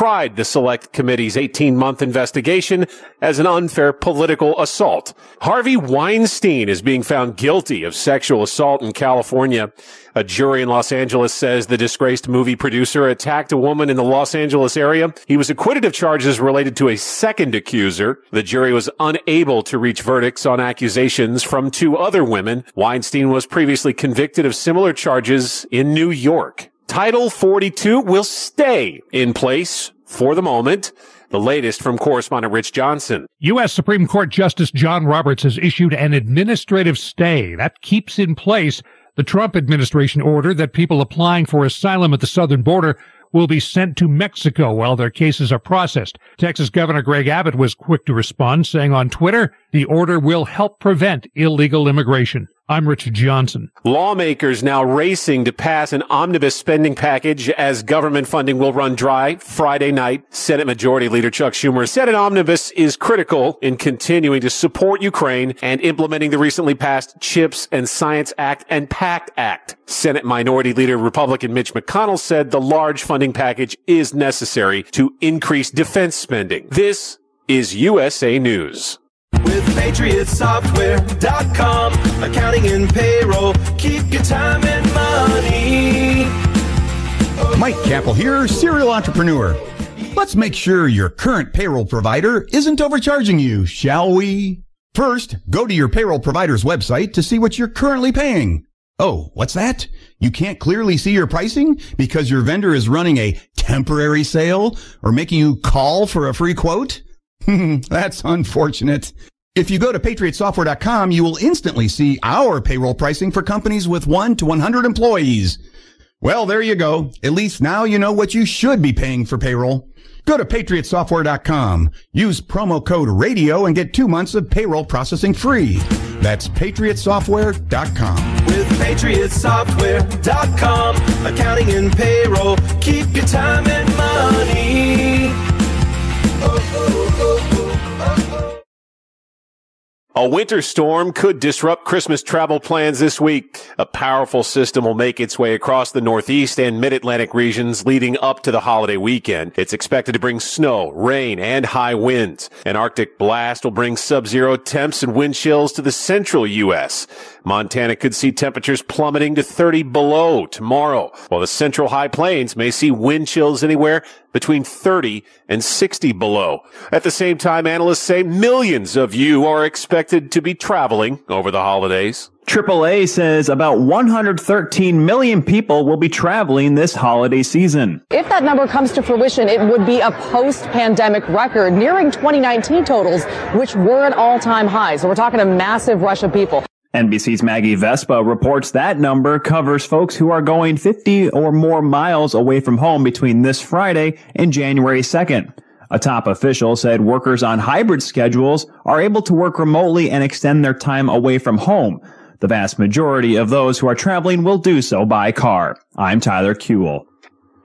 decried the select committee's 18 month investigation as an unfair political assault. Harvey Weinstein is being found guilty of sexual assault in California. A jury in Los Angeles says the disgraced movie producer attacked a woman in the Los Angeles area. He was acquitted of charges related to a second accuser. The jury was unable to reach verdicts on accusations from two other women. Weinstein was previously convicted of similar charges in New York. Title 42 will stay in place for the moment. The latest from correspondent Rich Johnson. U.S. Supreme Court Justice John Roberts has issued an administrative stay that keeps in place the Trump administration order that people applying for asylum at the southern border will be sent to Mexico while their cases are processed. Texas Governor Greg Abbott was quick to respond, saying on Twitter, the order will help prevent illegal immigration. I'm Richard Johnson. Lawmakers now racing to pass an omnibus spending package as government funding will run dry Friday night. Senate Majority Leader Chuck Schumer said an omnibus is critical in continuing to support Ukraine and implementing the recently passed CHIPS and Science Act and PACT Act. Senate Minority Leader Republican Mitch McConnell said the large funding package is necessary to increase defense spending. This is USA News. PatriotSoftware.com, accounting and payroll, keep your time and money. Mike Kappel here, serial entrepreneur. Let's make sure your current payroll provider isn't overcharging you, shall we? First, go to your payroll provider's website to see what you're currently paying. Oh, what's that? You can't clearly see your pricing because your vendor is running a temporary sale or making you call for a free quote? That's unfortunate. If you go to patriotsoftware.com, you will instantly see our payroll pricing for companies with 1 to 100 employees. Well, there you go. At least now you know what you should be paying for payroll. Go to patriotsoftware.com. Use promo code radio and get two months of payroll processing free. That's patriotsoftware.com. With PatriotSoftware.com, accounting and payroll, keep your time and money. A winter storm could disrupt Christmas travel plans this week. A powerful system will make its way across the Northeast and Mid-Atlantic regions leading up to the holiday weekend. It's expected to bring snow, rain, and high winds. An Arctic blast will bring sub-zero temps and wind chills to the central U.S. Montana could see temperatures plummeting to 30 below tomorrow, while the central high plains may see wind chills anywhere between 30 and 60 below. At the same time, analysts say millions of you are expected to be traveling over the holidays. AAA says about 113 million people will be traveling this holiday season. If that number comes to fruition, it would be a post-pandemic record, nearing 2019 totals, which were an all-time high. So we're talking a massive rush of people. NBC's Maggie Vespa reports that number covers folks who are going 50 or more miles away from home between this Friday and January 2nd. A top official said workers on hybrid schedules are able to work remotely and extend their time away from home. The vast majority of those who are traveling will do so by car. I'm Tyler Kuehl.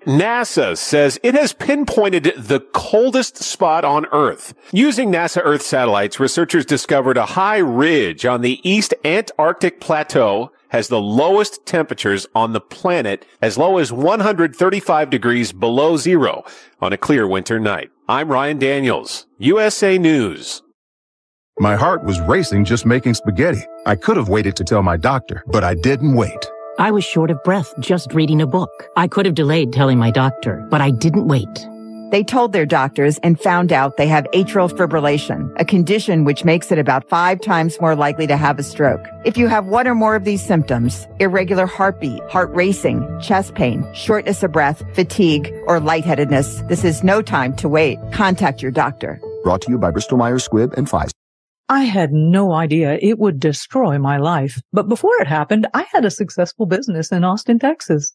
NASA says it has pinpointed the coldest spot on Earth. Using NASA Earth satellites, researchers discovered a high ridge on the East Antarctic Plateau has the lowest temperatures on the planet, as low as 135 degrees below zero on a clear winter night. I'm Ryan Daniels, USA News. My heart was racing just making spaghetti. I could have waited to tell my doctor, but I didn't wait. I was short of breath just reading a book. I could have delayed telling my doctor, but I didn't wait. They told their doctors and found out they have atrial fibrillation, a condition which makes it about five times more likely to have a stroke. If you have one or more of these symptoms, irregular heartbeat, heart racing, chest pain, shortness of breath, fatigue, or lightheadedness, this is no time to wait. Contact your doctor. Brought to you by Bristol Myers Squibb and Pfizer. I had no idea it would destroy my life. But before it happened, I had a successful business in Austin, Texas.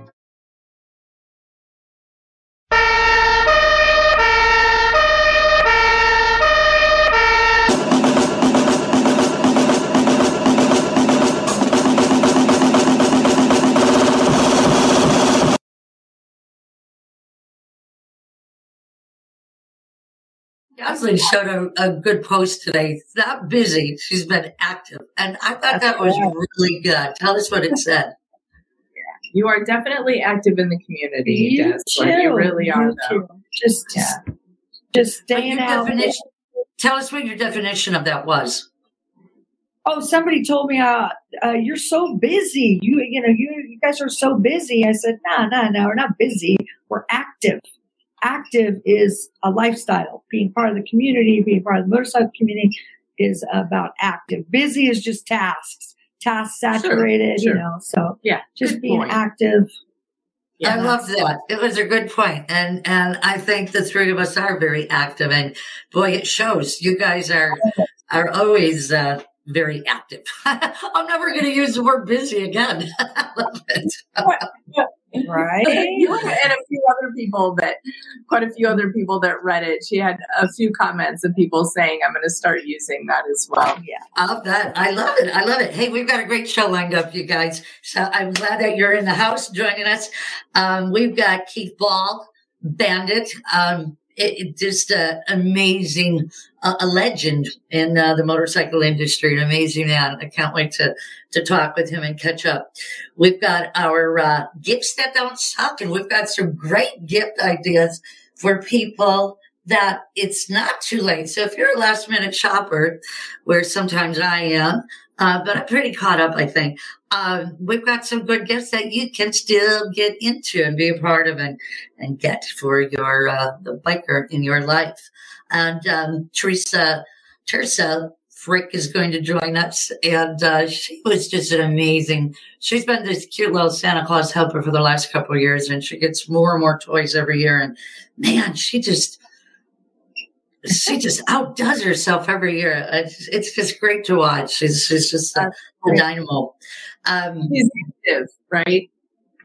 Jocelyn showed a, a good post today. Not busy. She's been active. And I thought that was really good. Tell us what it said. You are definitely active in the community, You Des. Like, you too. really You are, too. Just, Yeah. just But staying out. definition, tell us what your definition of that was. Oh, somebody told me, uh, uh, you're so busy. You, you know, you, you guys are so busy. I said, no, no, no, we're not busy. We're active. Active is a lifestyle. Being part of the community, being part of the motorcycle community is about active. Busy is just tasks, task saturated, sure. you know, so Yeah. just good being point. active. I love that. It was a good point. And and I think the three of us are very active and boy it shows. You guys are are always uh, very active. I'm never gonna use the word busy again. I love it. Right. you and a few other people that, quite a few other people that read it. She had a few comments of people saying, "I'm going to start using that as well." Yeah, I love that. I love it. I love it. Hey, we've got a great show lined up, you guys. So I'm glad that you're in the house joining us. Um, we've got Keith Ball, Bandit. Um, it, it just uh, amazing, uh, a legend in uh, the motorcycle industry, an amazing man. I can't wait to to talk with him and catch up. We've got our uh, gifts that don't suck, and we've got some great gift ideas for people that it's not too late. So if you're a last minute shopper, where sometimes I am, uh, but I'm pretty caught up, I think. Um, we've got some good gifts that you can still get into and be a part of and, and get for your, uh, the biker in your life. And, um, Teresa, Teresa Frick is going to join us. And, uh, she was just an amazing, she's been this cute little Santa Claus helper for the last couple years and she gets more and more toys every year. And man, she just, she just outdoes herself every year. It's, it's just great to watch. She's, she's just a, a dynamo. Um, She's active, right?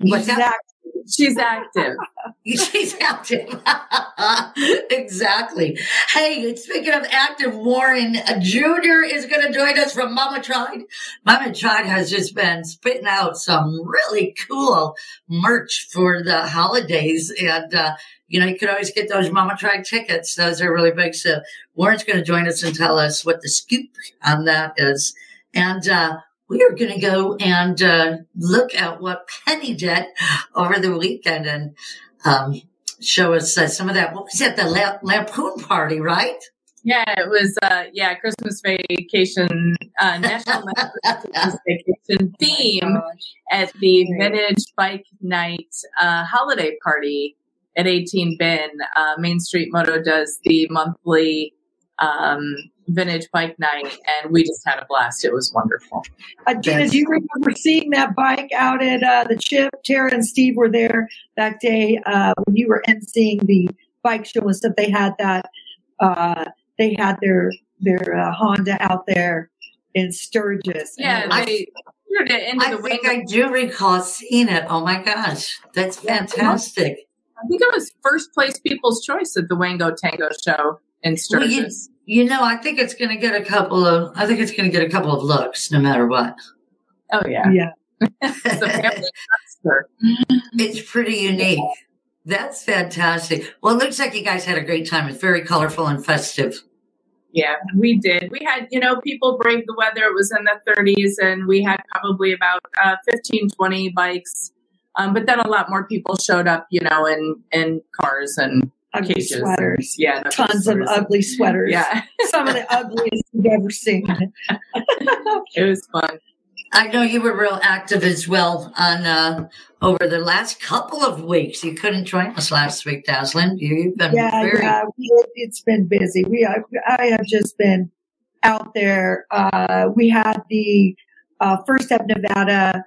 what's that? She's active. She's active. exactly. Hey, speaking of active, Warren Jr. is going to join us from Mama Tried. Mama Tried has just been spitting out some really cool merch for the holidays. And, uh, you know, you could always get those Mama Tried tickets. Those are really big. So Warren's going to join us and tell us what the scoop on that is. And, uh, we are going to go and uh, look at what Penny did over the weekend and um, show us uh, some of that. What was that? The La- Lampoon party, right? Yeah, it was. Uh, yeah, Christmas vacation, uh, National Christmas Vacation theme at the Vintage Bike Night uh, holiday party at 18 Bin. Uh, Main Street Moto does the monthly um, vintage bike night, and we just had a blast. It was wonderful. Uh, Gina, do you remember seeing that bike out at uh, the Chip? Tara and Steve were there that day uh, when you were emceeing the bike show and stuff. They had that. Uh, they had their their uh, Honda out there in Sturgis. Yeah, it was- they turned it into I the think Wingo- I do recall seeing it. Oh my gosh, that's fantastic. I think it was first place People's Choice at the Wango Tango show in Well, you, Sturgis. you know, I think it's going to get a couple of. I think it's going to get a couple of looks, no matter what. Oh yeah, yeah. it's a family cluster. It's pretty unique. That's fantastic. Well, it looks like you guys had a great time. It's very colorful and festive. Yeah, we did. We had, you know, people brave the weather. It was in the 30s, and we had probably about uh, 15, 20 bikes. Um, but then a lot more people showed up, you know, in, in cars and ugly cages. sweaters. Yeah, ugly tons of ugly sweaters. Yeah. some of the ugliest you've ever seen. It was fun. I know you were real active as well on uh, over the last couple of weeks. You couldn't join us last week, Daslin. You've been yeah, very yeah, it's been busy. We, I, I have just been out there. Uh, we had the uh, First Step Nevada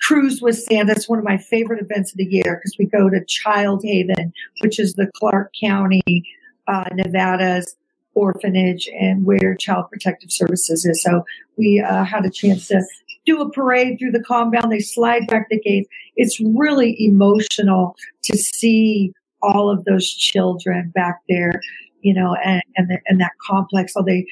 cruise with Santa. It's one of my favorite events of the year because we go to Child Haven, which is the Clark County, uh, Nevada's orphanage and where Child Protective Services is. So we uh, had a chance to do a parade through the compound. They slide back the gates. It's really emotional to see all of those children back there, you know, and and, the, and that complex. So they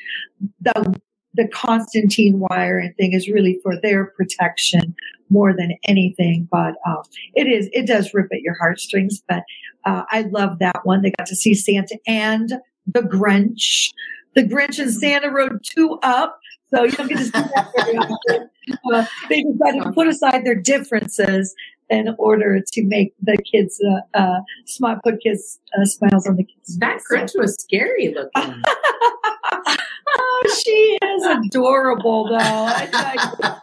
the the concertina wiring thing is really for their protection more than anything. But um, it is it does rip at your heartstrings. But uh, I love that one. They got to see Santa and the Grinch. The Grinch and Santa rode two up. So you don't get to see that very often. Uh, they decided to put aside their differences in order to make the kids uh, uh, smile, put kids uh, smiles on the kids. That Grinch was scary looking. she is adorable, though. I.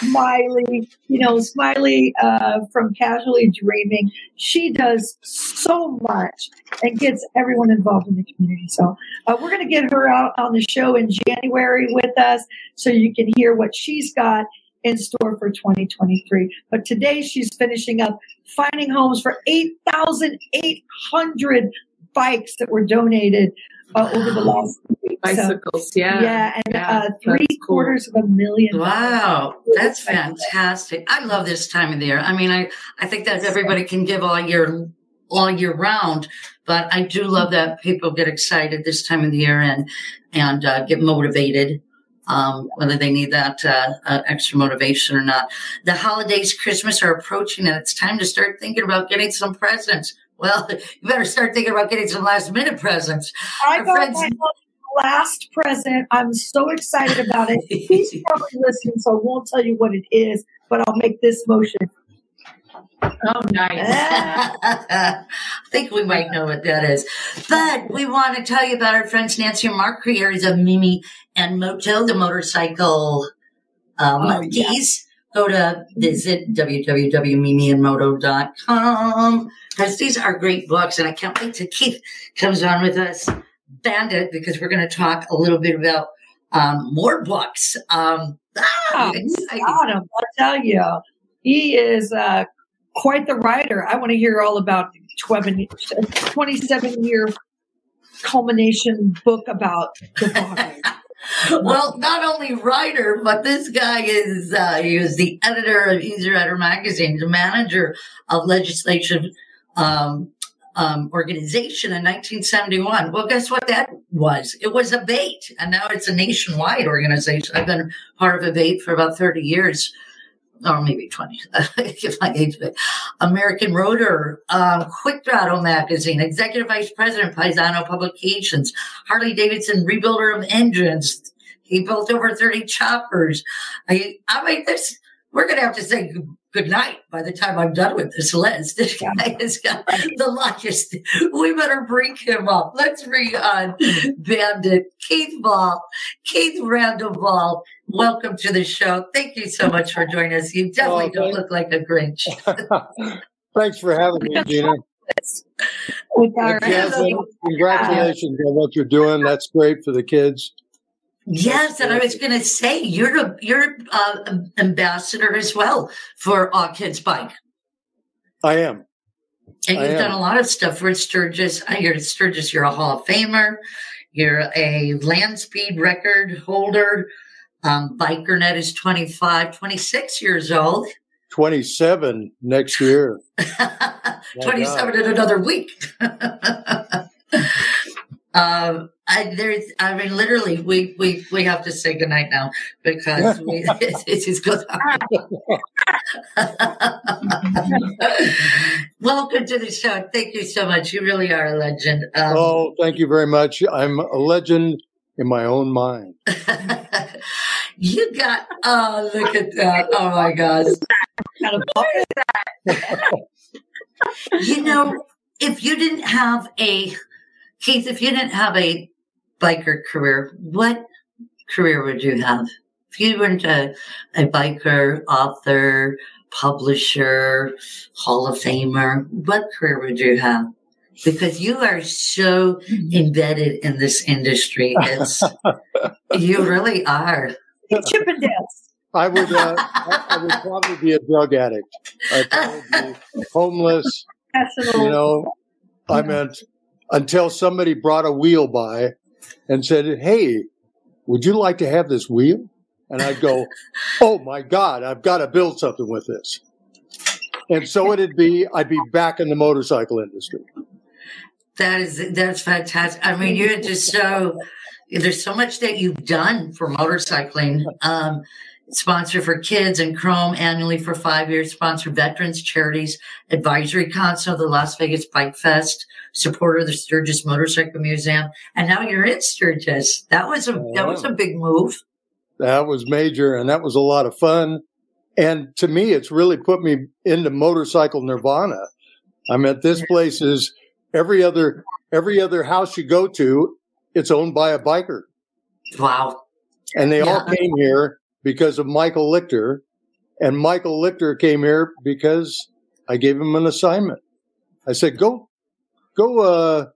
Smiley, you know, Smiley uh, from Casually Dreaming. She does so much and gets everyone involved in the community. So uh, we're going to get her out on the show in January with us so you can hear what she's got in store for 2023. But today she's finishing up finding homes for 8,800 bikes that were donated uh, over the last. Bicycles, yeah. Yeah, and Yeah, uh, three that's cool. quarters of a million. Wow, that's fantastic. I love this time of the year. I mean, I, I think that everybody can give all year, all year round, but I do love that people get excited this time of the year and, and, uh, get motivated. Um, whether they need that, uh, uh, extra motivation or not. The holidays, Christmas are approaching and it's time to start thinking about getting some presents. Well, you better start thinking about getting some last minute presents. I Our got friends- my last present. I'm so excited about it. He's probably listening, so I won't tell you what it is, but I'll make this motion. Oh, nice. I think we might know what that is. But we want to tell you about our friends Nancy and Mark, creators of Mimi and Moto, the motorcycle um, Oh, yeah. Go to visit www.mimiandmoto.com because these are great books. And I can't wait till Keith comes on with us, Bandit, because we're going to talk a little bit about um, more books. Um, ah, Oh, exciting. got him. I'll tell you. He is uh, quite the writer. I want to hear all about the 12 27 year culmination book about the Baha'i. well, not only writer, but this guy is, uh, he was the editor of Easy Rider magazine, the manager of legislation, um, um, organization in 1971. Well, guess what that was? It was ABATE, and now it's a nationwide organization. I've been part of ABATE for about 30 years, or maybe 20, if my age. American Rodder, um, Quick Throttle Magazine, Executive Vice President, Paisano Publications, Harley Davidson Rebuilder of Engines. He built over 30 choppers. I, I mean, this, we're going to have to say good, good night by the time I'm done with this list. This guy has got the luckiest. We better bring him up. Let's bring on Bandit Keith Ball, Keith Randall Ball. Welcome to the show. Thank you so much for joining us. You definitely Oh, don't look like a Grinch. Thanks for having me, Gina. With our And Jasmine, congratulations on what you're doing. That's great for the kids. Yes, and I was going to say you're a you're uh, ambassador as well for All Kids Bike, I am. and I you've done a lot of stuff for Sturgis. uh, You're Sturgis. You're a Hall of Famer. You're a land speed record holder. Um, BikerNet is 25, 26 years old. 27 next year. 27 in another week. um, I, there's, I mean, literally, we, we, we have to say goodnight now because we, it, it just goes. Welcome to the show. Thank you so much. You really are a legend. Um, oh, thank you very much. I'm a legend in my own mind. You got, oh, look at that. Oh my gosh. you know, if you didn't have a, Keith, if you didn't have a biker career, what career would you have? If you weren't a, a biker, author, publisher, Hall of Famer, what career would you have? Because you are so embedded in this industry. It's, you really are. Chippendales. I would, uh, I, I would probably be a drug addict. I'd probably be homeless. You know, I meant until somebody brought a wheel by and said, Hey, would you like to have this wheel? And I'd go, Oh my God, I've got to build something with this. And so it'd be, I'd be back in the motorcycle industry. That is that's fantastic. I mean, you're just so there's so much that you've done for motorcycling. Um, sponsor for kids and Chrome annually for five years. Sponsor veterans charities advisory council, the Las Vegas Bike Fest, supporter of the Sturgis Motorcycle Museum, and now you're in Sturgis. That was a that was a big move. That was major and that was a lot of fun. And to me, it's really put me into motorcycle nirvana. I mean, this place is every other, every other house you go to, it's owned by a biker. Wow. And they Yeah. all came here because of Michael Lichter. And Michael Lichter came here because I gave him an assignment. I said, go, go, uh,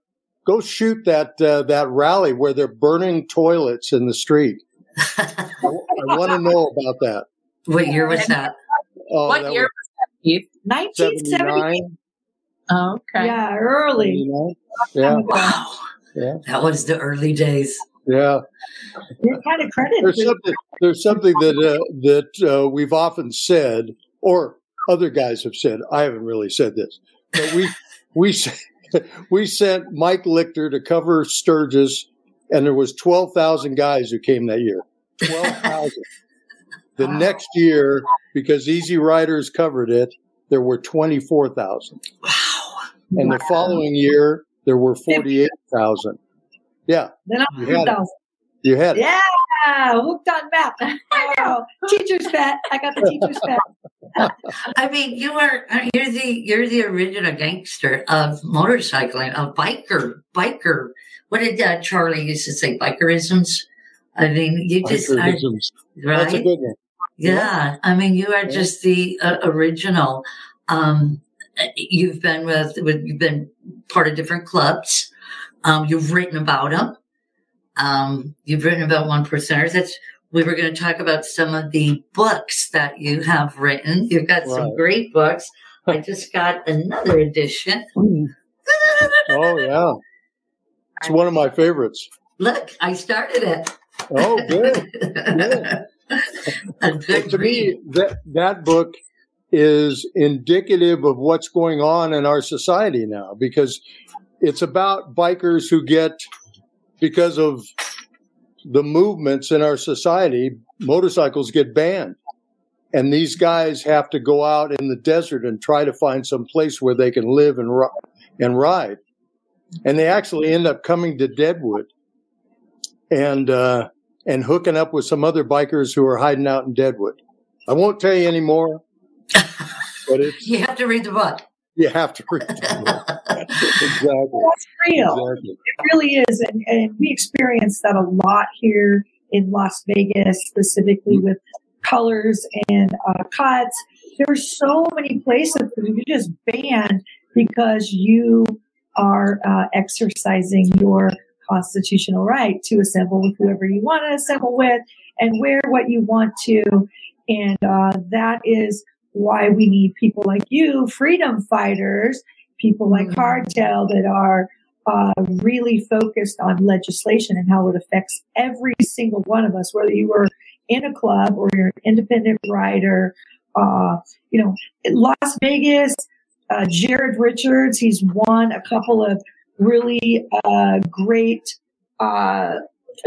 go shoot that, uh, that rally where they're burning toilets in the street. I, want to know about that. What year was that? Oh, what that year was was that, Keith? 1978. 79. Oh, okay. Yeah, early. Yeah. Wow. Yeah. That was the early days. Yeah. You're kind of credited. There's something, there's something that, uh, that, uh, we've often said, or other guys have said, I haven't really said this, but we, we, we sent Mike Lichter to cover Sturgis and there was 12,000 guys who came that year. 12,000. the next year, because Easy Riders covered it, there were 24,000. Wow. And the following year, there were 48,000. Yeah. Then I'm You had it. You had it. Yeah, hooked on map. Oh, teacher's pet. I got the teacher's pet. I mean, you are uh, you're the you're the original gangster of motorcycling, of biker biker. What did uh, Charlie used to say? Bikerisms. I mean, you just are, Bikerisms. right. That's a good one. Yeah, I mean, you are just the uh, original. Um, you've been with, with, you've been part of different clubs. Um, you've written about them. Um, you've written about one percenters. That's, we were going to talk about some of the books that you have written. You've got some great books. I just got another edition. Oh, yeah. It's one of my favorites. Look, I started it. Oh, good. A good to me, that that book is indicative of what's going on in our society now because it's about bikers who get because of the movements in our society, motorcycles get banned. And these guys have to go out in the desert and try to find some place where they can live and and ride. And they actually end up coming to Deadwood and uh, and hooking up with some other bikers who are hiding out in Deadwood. I won't tell you anymore, but it's You have to read the book. You have to read it. exactly. That's real. Exactly. It really is. And, and we experience that a lot here in Las Vegas, specifically with colors and uh, cuts. There's so many places that you just banned because you are uh, exercising your constitutional right to assemble with whoever you want to assemble with and wear what you want to. And uh, that is why we need people like you, freedom fighters, people like Hardtail that are uh, really focused on legislation and how it affects every single one of us, whether you were in a club or you're an independent rider. Uh, you know, Las Vegas, uh, Jared Richards, he's won a couple of really uh, great uh,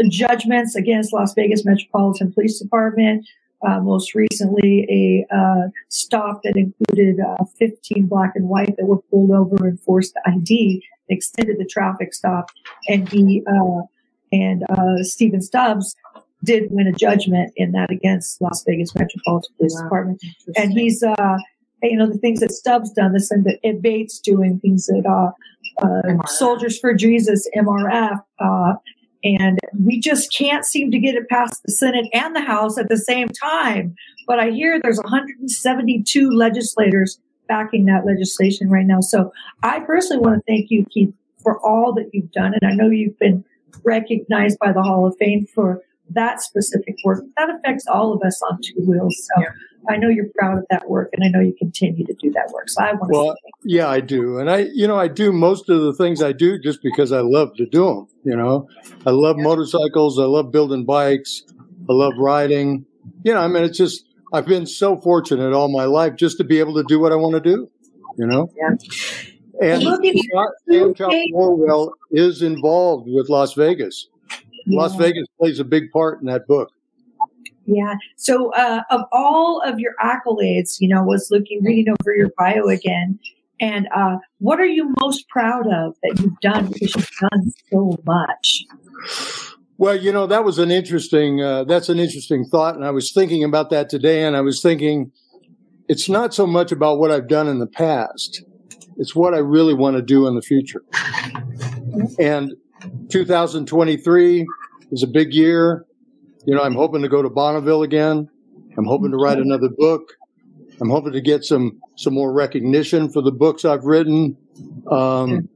judgments against Las Vegas Metropolitan Police Department. Uh, most recently, a uh, stop that included uh, 15 black and white that were pulled over and forced to ID, extended the traffic stop, and he uh, and uh, Stephen Stubbs did win a judgment in that against Las Vegas Metropolitan Police Department, and he's uh, you know the things that Stubbs done, this and that Ed Bates doing things that uh, uh, Soldiers for Jesus (MRF) uh, And we just can't seem to get it past the Senate and the House at the same time. But I hear there's 172 legislators backing that legislation right now. So I personally want to thank you, Keith, for all that you've done. And I know you've been recognized by the Hall of Fame for that specific work. That affects all of us on two wheels. So I know you're proud of that work and I know you continue to do that work. So I want to Well, yeah, I do. And I, you know, I do most of the things I do just because I love to do them. You know, I love motorcycles. I love building bikes. I love riding. You know, I mean, it's just, I've been so fortunate all my life just to be able to do what I want to do, you know? And Look at Scott Samchuk Orwell is involved with Las Vegas. Las Vegas plays a big part in that book. Yeah. So, uh, of all of your accolades, you know, was looking, reading over your bio again. And, uh, what are you most proud of that you've done because you've done so much? Well, you know, that was an interesting, uh, that's an interesting thought. And I was thinking about that today and I was thinking it's not so much about what I've done in the past. It's what I really want to do in the future. And 2023 is a big year. You know, I'm hoping to go to Bonneville again. I'm hoping to write another book. I'm hoping to get some, some more recognition for the books I've written. Um,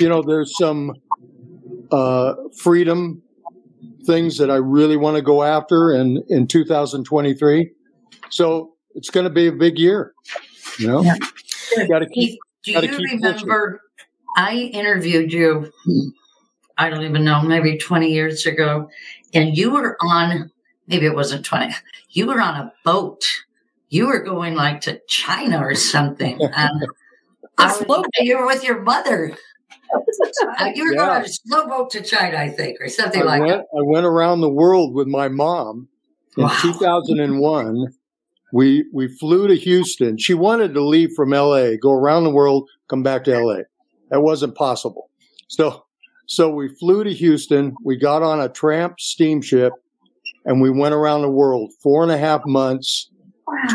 you know, there's some, uh, freedom things that I really want to go after in, in 2023. So it's going to be a big year, you know? Got to keep, Do you keep pushing. remember? I interviewed you. I don't even know, maybe 20 years ago, and you were on. Maybe it wasn't 20. You were on a boat. You were going like to China or something. And I was, you were with your mother. Uh, you were going on a slow boat to China, I think, or something I like went, that. I went around the world with my mom in 2001. We we flew to Houston. She wanted to leave from LA, go around the world, come back to LA. That wasn't possible. So so we flew to Houston. We got on a tramp steamship, and we went around the world four and a half months,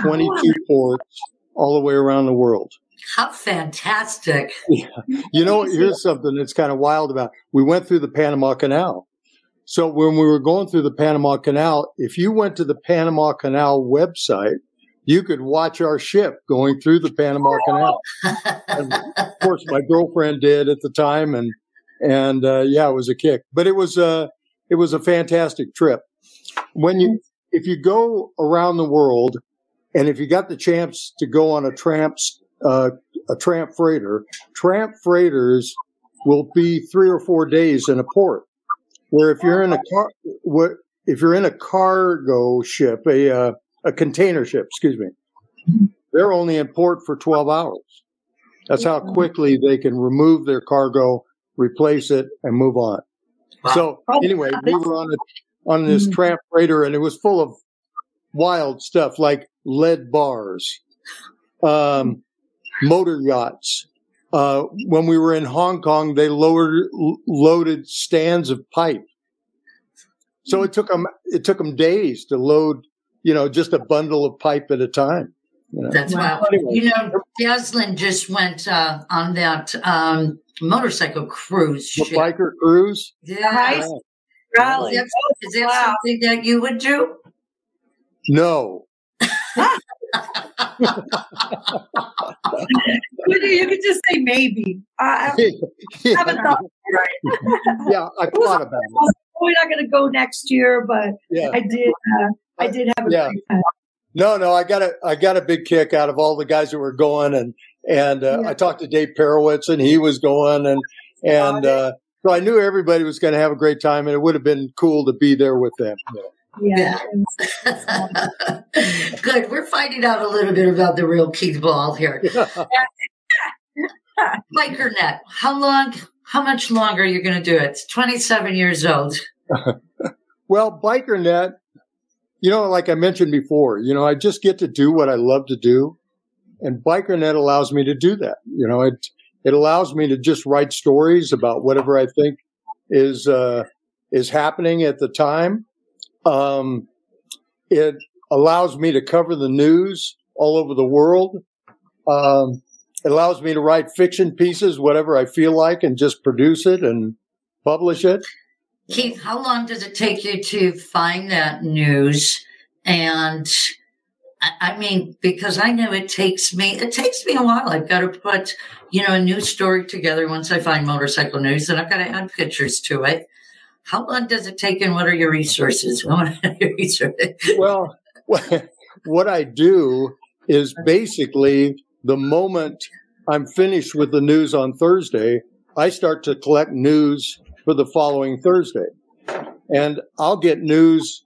twenty two ports, all the way around the world. How fantastic! Yeah. You know, here's something that's kind of wild about. We went through the Panama Canal. So when we were going through the Panama Canal, if you went to the Panama Canal website, you could watch our ship going through the Panama Canal. And of course, my girlfriend did at the time, and and uh, yeah, it was a kick. But it was a it was a fantastic trip. When you if you go around the world, and if you got the chance to go on a tramp uh, a tramp freighter, tramp freighters will be three or four days in a port. Where if you're in a car, what if you're in a cargo ship, a uh, a container ship, excuse me, they're only in port for 12 hours. That's how quickly they can remove their cargo, replace it, and move on. So anyway, we were on a, on this tramp freighter, and it was full of wild stuff like lead bars, um, motor yachts. Uh, when we were in Hong Kong, they lowered, loaded stands of pipe. So it took them it took them days to load, you know, just a bundle of pipe at a time. You know? That's wow. Anyway, You know, Deslin just went uh, on that um, motorcycle cruise the ship. biker cruise. Yeah. Is Rally. that, is that something that you would do? No, You you could just say maybe. I, I haven't thought right. yeah, I thought about it. We're not going to go next year, but Yeah. I did. Uh, I did have a Yeah. Great time. No, no, I got a I got a big kick out of all the guys that were going, and and uh, I talked to Dave Perewitz, and he was going, and and uh, so I knew everybody was going to have a great time, and it would have been cool to be there with them. Yeah. Good. We're finding out a little bit about the real Keith Ball here. BikerNet, how long, how much longer are you going to do it? It's 27 years old. Well, BikerNet, you know, like I mentioned before, you know, I just get to do what I love to do, and BikerNet allows me to do that. You know, it it allows me to just write stories about whatever I think is uh, is happening at the time. Um, it allows me to cover the news all over the world. Um, it allows me to write fiction pieces, whatever I feel like, and just produce it and publish it. Keith, how long does it take you to find that news? And I- mean, because I know it takes me, it takes me a while. I've got to put, you know, a news story together once I find motorcycle news and I've got to add pictures to it. How long does it take and what are your resources? What are your resources? well, what I do is basically the moment I'm finished with the news on Thursday, I start to collect news for the following Thursday. And I'll get news,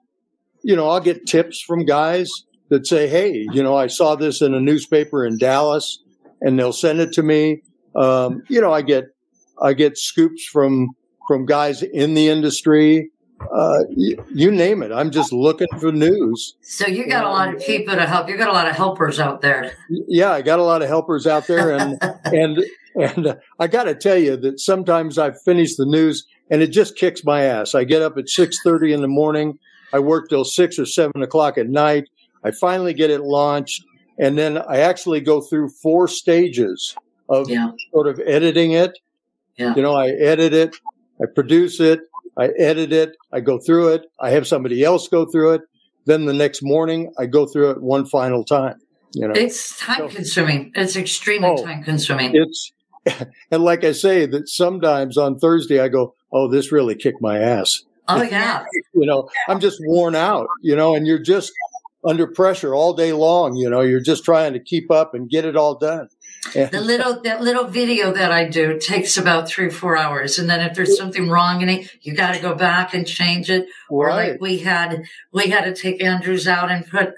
you know, I'll get tips from guys that say, Hey, you know, I saw this in a newspaper in Dallas and they'll send it to me. Um, you know, I get, I get scoops from, from guys in the industry. Uh, you, you name it. I'm just looking for news. So you got a lot of people to help. You got a lot of helpers out there. Yeah, I got a lot of helpers out there, and and and uh, I got to tell you that sometimes I finish the news and it just kicks my ass. I get up at six thirty in the morning. I work till six or seven o'clock at night. I finally get it launched, and then I actually go through four stages of sort of editing it. Yeah. You know, I edit it, I produce it, I edit it, I go through it, I have somebody else go through it. Then the next morning, I go through it one final time. You know, It's time consuming. It's extremely Oh, time consuming. it's and like I say that sometimes on Thursday I go, oh, this really kicked my ass. oh yeah. You know, I'm just worn out. You know, and you're just under pressure all day long. You know, you're just trying to keep up and get it all done. And- The little that little video that I do takes about three four hours, and then if there's something wrong in it, you got to go back and change it. Or like Right. we had we had to take Andrews out and put.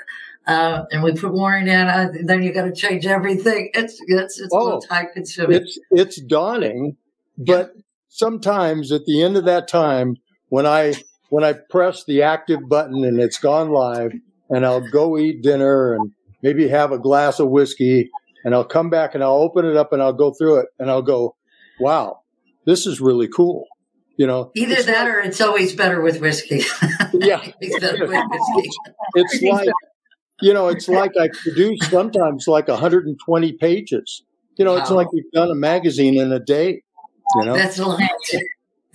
Uh, and we put Warren in, uh, then you got to change everything. It's it's it's a little time consuming. it's it's daunting, but sometimes at the end of that time, when I when I press the active button and it's gone live, and I'll go eat dinner and maybe have a glass of whiskey, and I'll come back and I'll open it up and I'll go through it and I'll go, wow, this is really cool. You know, Either that or it's always better with whiskey. yeah, it's better with whiskey. it's like you know it's like i produce sometimes like 120 pages you know it's like we've done a magazine in a day you know That's a lot.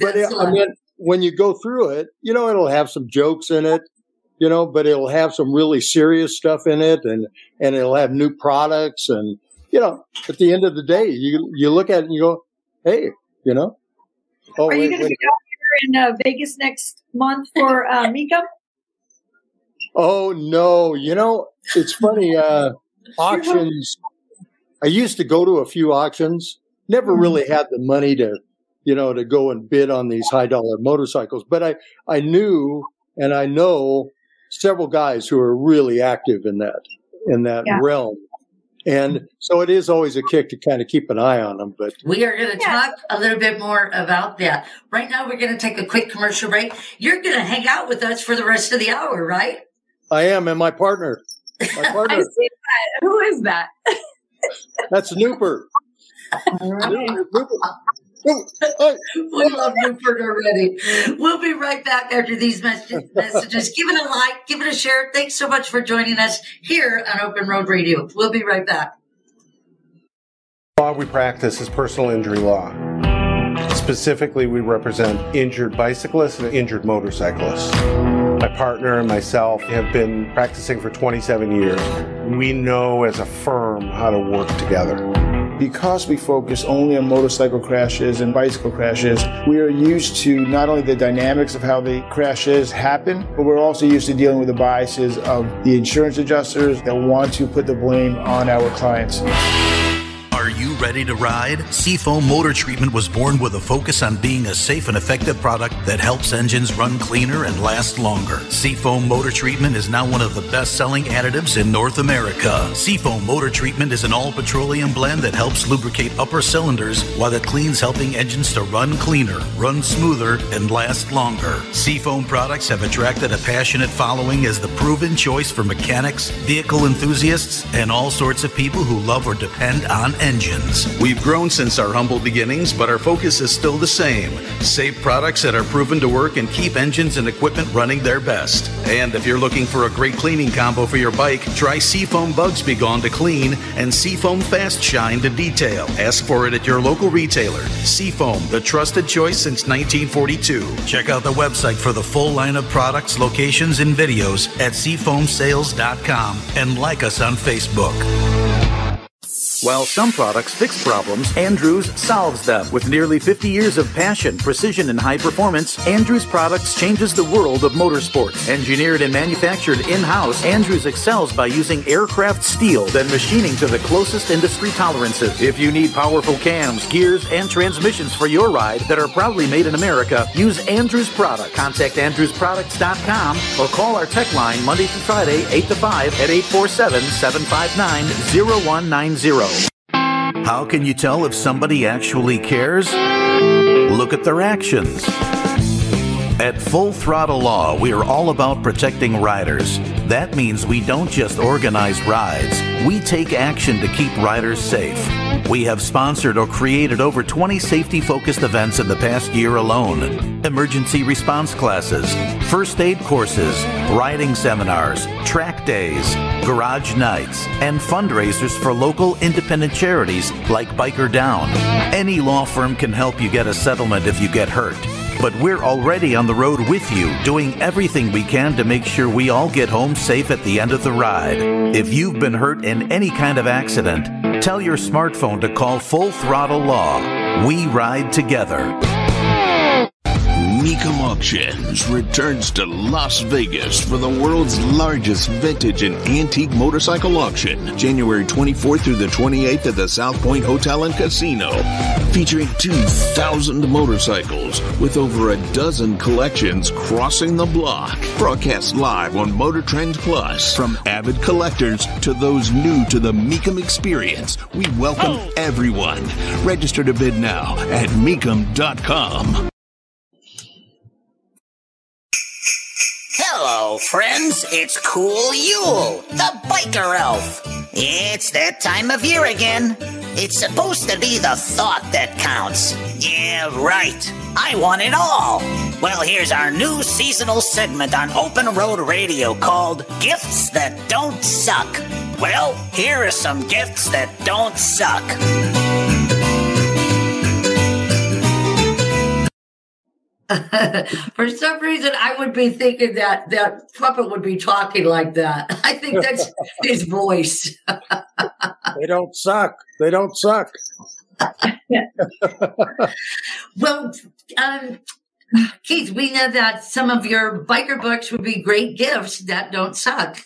but That's it, a i lot. mean when you go through it you know it'll have some jokes in it you know but it'll have some really serious stuff in it and and it'll have new products and you know at the end of the day you you look at it and you go hey you know oh Are you going to be out here in uh, Vegas next month for uh, Mecum? Oh no, you know, it's funny, uh auctions I used to go to a few auctions, never really had the money to, you know, to go and bid on these high dollar motorcycles, but I I knew and I know several guys who are really active in that in that Yeah. realm. And so it is always a kick to kind of keep an eye on them, but We are going to talk a little bit more about that. Right now, we're going to take a quick commercial break. You're going to hang out with us for the rest of the hour, right? I am and my partner. My partner. I see that. Who is that? that's Nooper. we love Newport already. We'll be right back after these messages. Give it a like, give it a share. Thanks so much for joining us here on Open Road Radio. We'll be right back. law we practice is personal injury law. Specifically, we represent injured bicyclists and injured motorcyclists. My partner and myself have been practicing for 27 years. We know as a firm how to work together. Because we focus only on motorcycle crashes and bicycle crashes, we are used to not only the dynamics of how the crashes happen, but we're also used to dealing with the biases of the insurance adjusters that want to put the blame on our clients. Are you ready to ride? Seafoam Motor Treatment was born with a focus on being a safe and effective product that helps engines run cleaner and last longer. Seafoam Motor Treatment is now one of the best selling additives in North America. Seafoam Motor Treatment is an all petroleum blend that helps lubricate upper cylinders while it cleans, helping engines to run cleaner, run smoother, and last longer. Seafoam products have attracted a passionate following as the proven choice for mechanics, vehicle enthusiasts, and all sorts of people who love or depend on engines. We've grown since our humble beginnings, but our focus is still the same. Safe products that are proven to work and keep engines and equipment running their best. And if you're looking for a great cleaning combo for your bike, try Seafoam Bugs Be Gone to clean and Seafoam Fast Shine to detail. Ask for it at your local retailer. Seafoam, the trusted choice since 1942. Check out the website for the full line of products, locations, and videos at seafoamsales.com and like us on Facebook. While some products fix problems, Andrews solves them. With nearly 50 years of passion, precision, and high performance, Andrews Products changes the world of motorsports. Engineered and manufactured in-house, Andrews excels by using aircraft steel, then machining to the closest industry tolerances. If you need powerful cams, gears, and transmissions for your ride that are proudly made in America, use Andrews Product. Contact andrewsproducts.com or call our tech line Monday through Friday, 8 to 5 at 847-759-0190. How can you tell if somebody actually cares? Look at their actions. At Full Throttle Law, we are all about protecting riders. That means we don't just organize rides, we take action to keep riders safe. We have sponsored or created over 20 safety focused events in the past year alone emergency response classes, first aid courses, riding seminars, track days, garage nights, and fundraisers for local independent charities like Biker Down. Any law firm can help you get a settlement if you get hurt. But we're already on the road with you, doing everything we can to make sure we all get home safe at the end of the ride. If you've been hurt in any kind of accident, tell your smartphone to call Full Throttle Law. We ride together. Mecum Auctions returns to Las Vegas for the world's largest vintage and antique motorcycle auction, January 24th through the 28th at the South Point Hotel and Casino, featuring 2,000 motorcycles with over a dozen collections crossing the block. Broadcast live on Motor Trend Plus. From avid collectors to those new to the Mecum experience, we welcome oh. everyone. Register to bid now at mecum.com. Friends. It's Cool Yule, the biker elf. It's that time of year again. It's supposed to be the thought that counts. Yeah, right. I want it all. Well, here's our new seasonal segment on Open Road Radio called Gifts That Don't Suck. Well, here are some gifts that don't suck. For some reason, I would be thinking that that puppet would be talking like that. I think that's his voice. They don't suck. They don't suck. well, um, Keith, we know that some of your biker books would be great gifts that don't suck.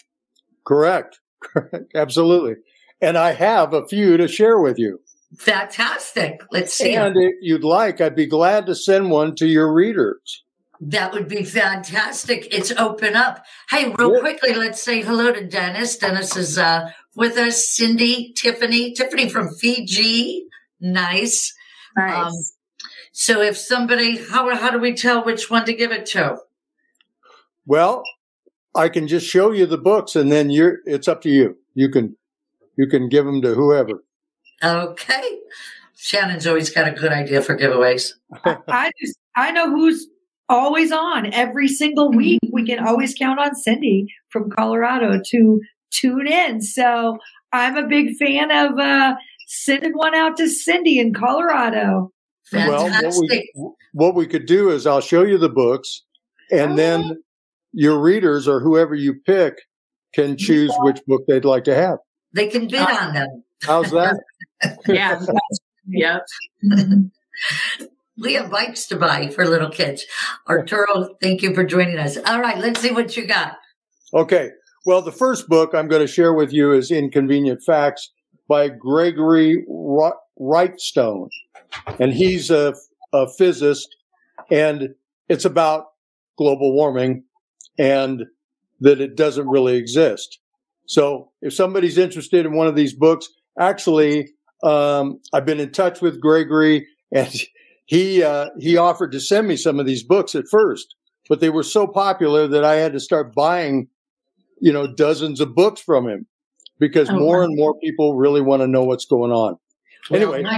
Correct. Correct. Absolutely. And I have a few to share with you. Fantastic. Let's see. And 'em. if you'd like, I'd be glad to send one to your readers. That would be fantastic. It's open up. Hey, real quickly, let's say hello to Dennis. Dennis is uh, with us. Cindy, Tiffany, Tiffany from Fiji. Nice. Nice. so if somebody, how how do we tell which one to give it to? Well, I can just show you the books and then you're, it's up to you. You can, you can give them to whoever. Okay. Shannon's always got a good idea for giveaways. I just I know who's always on every single week. We can always count on Cindy from Colorado to tune in. So I'm a big fan of uh sending one out to Cindy in Colorado. Well, what we, what we could do is I'll show you the books and then your readers or whoever you pick can choose which book they'd like to have. They can bid on them. How's that? yeah. yeah. we have bikes to buy for little kids. Arturo, thank you for joining us. All right, let's see what you got. Okay. Well, the first book I'm going to share with you is Inconvenient Facts by Gregory Wrightstone. And he's a, a physicist and it's about global warming and that it doesn't really exist. So if somebody's interested in one of these books, actually, um, I've been in touch with Gregory and he, uh, he offered to send me some of these books at first, but they were so popular that I had to start buying, you know, dozens of books from him because Oh, more wow. and more people really want to know what's going on. Anyway, Well,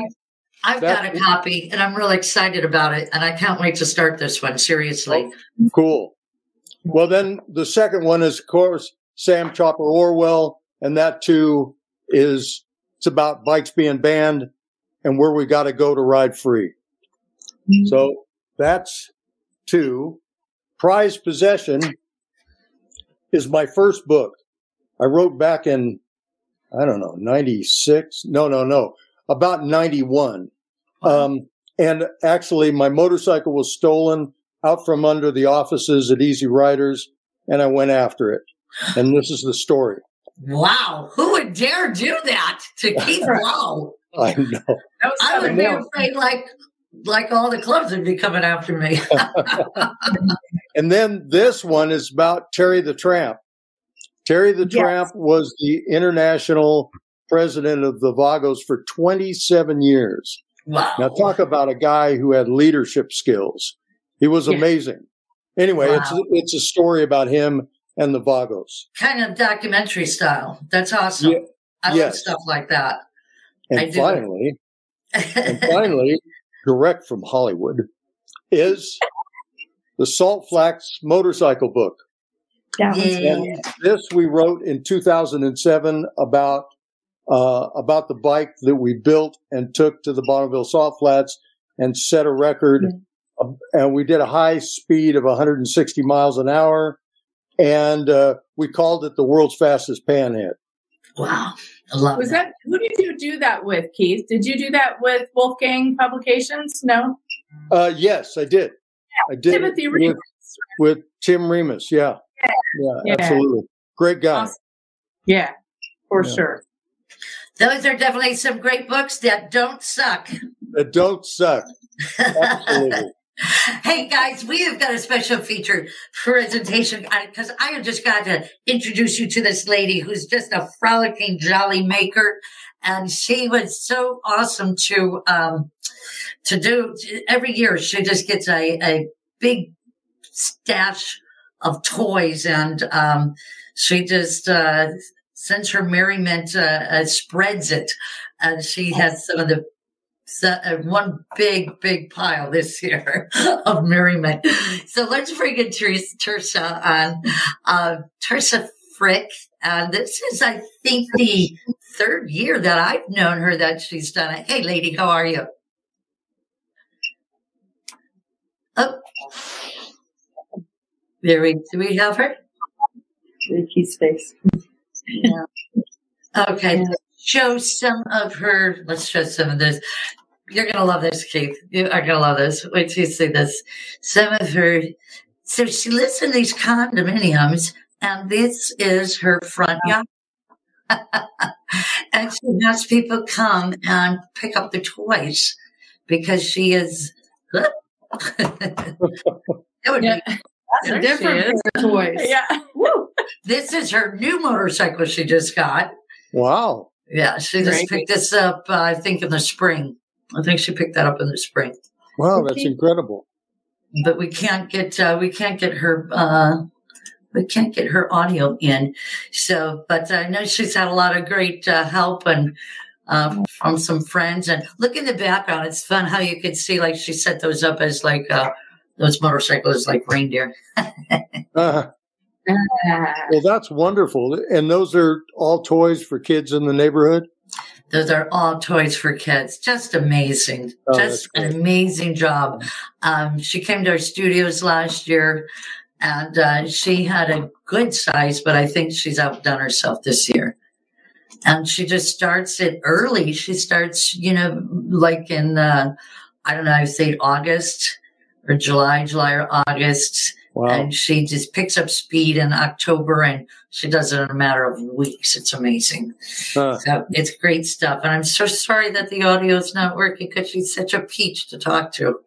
I, I've that- got a copy and I'm really excited about it. And I can't wait to start this one. Seriously. Cool. Well, then the second one is, of course, Sam Chopper Orwell, and that too is it's about bikes being banned and where we got to go to ride free. So that's two. Prized Possession is my first book. I wrote back in, I don't know, 96. No, no, no, about 91. Um, and actually my motorcycle was stolen out from under the offices at Easy Riders and I went after it. And this is the story. Wow. Who would dare do that to Keith Lowe? I know. I would be afraid like like all the clubs would be coming after me. And then this one is about Terry the Tramp. Terry the Tramp was the international president of the Vagos for 27 years. Wow. Now talk about a guy who had leadership skills. He was amazing. Anyway, it's it's a story about him and the Vagos. kind of documentary style. That's awesome. Yeah. I love stuff like that. And do. finally, and finally, direct from Hollywood is the Salt Flats motorcycle book. That Yeah. And this we wrote in 2007 about uh, about the bike that we built and took to the Bonneville Salt Flats and set a record. Uh, and we did a high speed of 160 miles an hour, and uh, we called it the world's fastest panhead. Wow, I love Was that who did you do that with, Keith? Did you do that with Wolfgang Publications? No. Uh, yes, I did. I did Timothy with, Remus. with Tim Remus. Yeah, yeah, Yeah. absolutely, great guy. Yeah, for Yeah. sure. Those are definitely some great books that don't suck. That don't suck. Absolutely. Hey guys, we have got a special feature presentation. Because I, have just got to introduce you to this lady who's just a frolicking jolly maker, and she was so awesome to um, to do. Every year, she just gets a a big stash of toys, and um, she just uh, her merriment uh, uh, spreads it, and she has some of the uh, one big, big pile this year of merriment. So let's bring in Teresa, on, uh, Teresa Frick. And this is, I think, the third year that I've known her that she's done it. Hey, lady, how are you? Oh, there we, do we have her? Keith's face. Yeah. Okay. Show some of her. Let's show some of this. You're gonna love this, Keith. You are gonna love this. Wait till you see this. Some of her. So she lives in these condominiums, and this is her front yard. and she has people come and pick up the toys because she is. that would Yeah. be That's a different pair of toys. Yeah. This is her new motorcycle she just got. Wow. Yeah, she just Great. picked this up, uh, I think, in the spring. I think she picked that up in the spring. Wow, that's incredible. But we can't get uh, we can't get her uh, we can't get her audio in. So, but I know she's had a lot of great uh, help and uh, from some friends. And look in the background; it's fun how you can see like she set those up as like uh, those motorcycles like reindeer. Uh, well, that's wonderful. And those are all toys for kids in the neighborhood. Those are all toys for kids. Just amazing. Oh, Just an amazing job. Um, she came to our studios last year and uh, she had a good size, but I think she's outdone herself this year. And she just starts it early. She starts, you know, like in, uh, I don't know, I say August or July, July or August. And she just picks up speed in October and she does it in a matter of weeks. It's amazing. Huh. So it's great stuff. And I'm so sorry that the audio is not working because she's such a peach to talk to.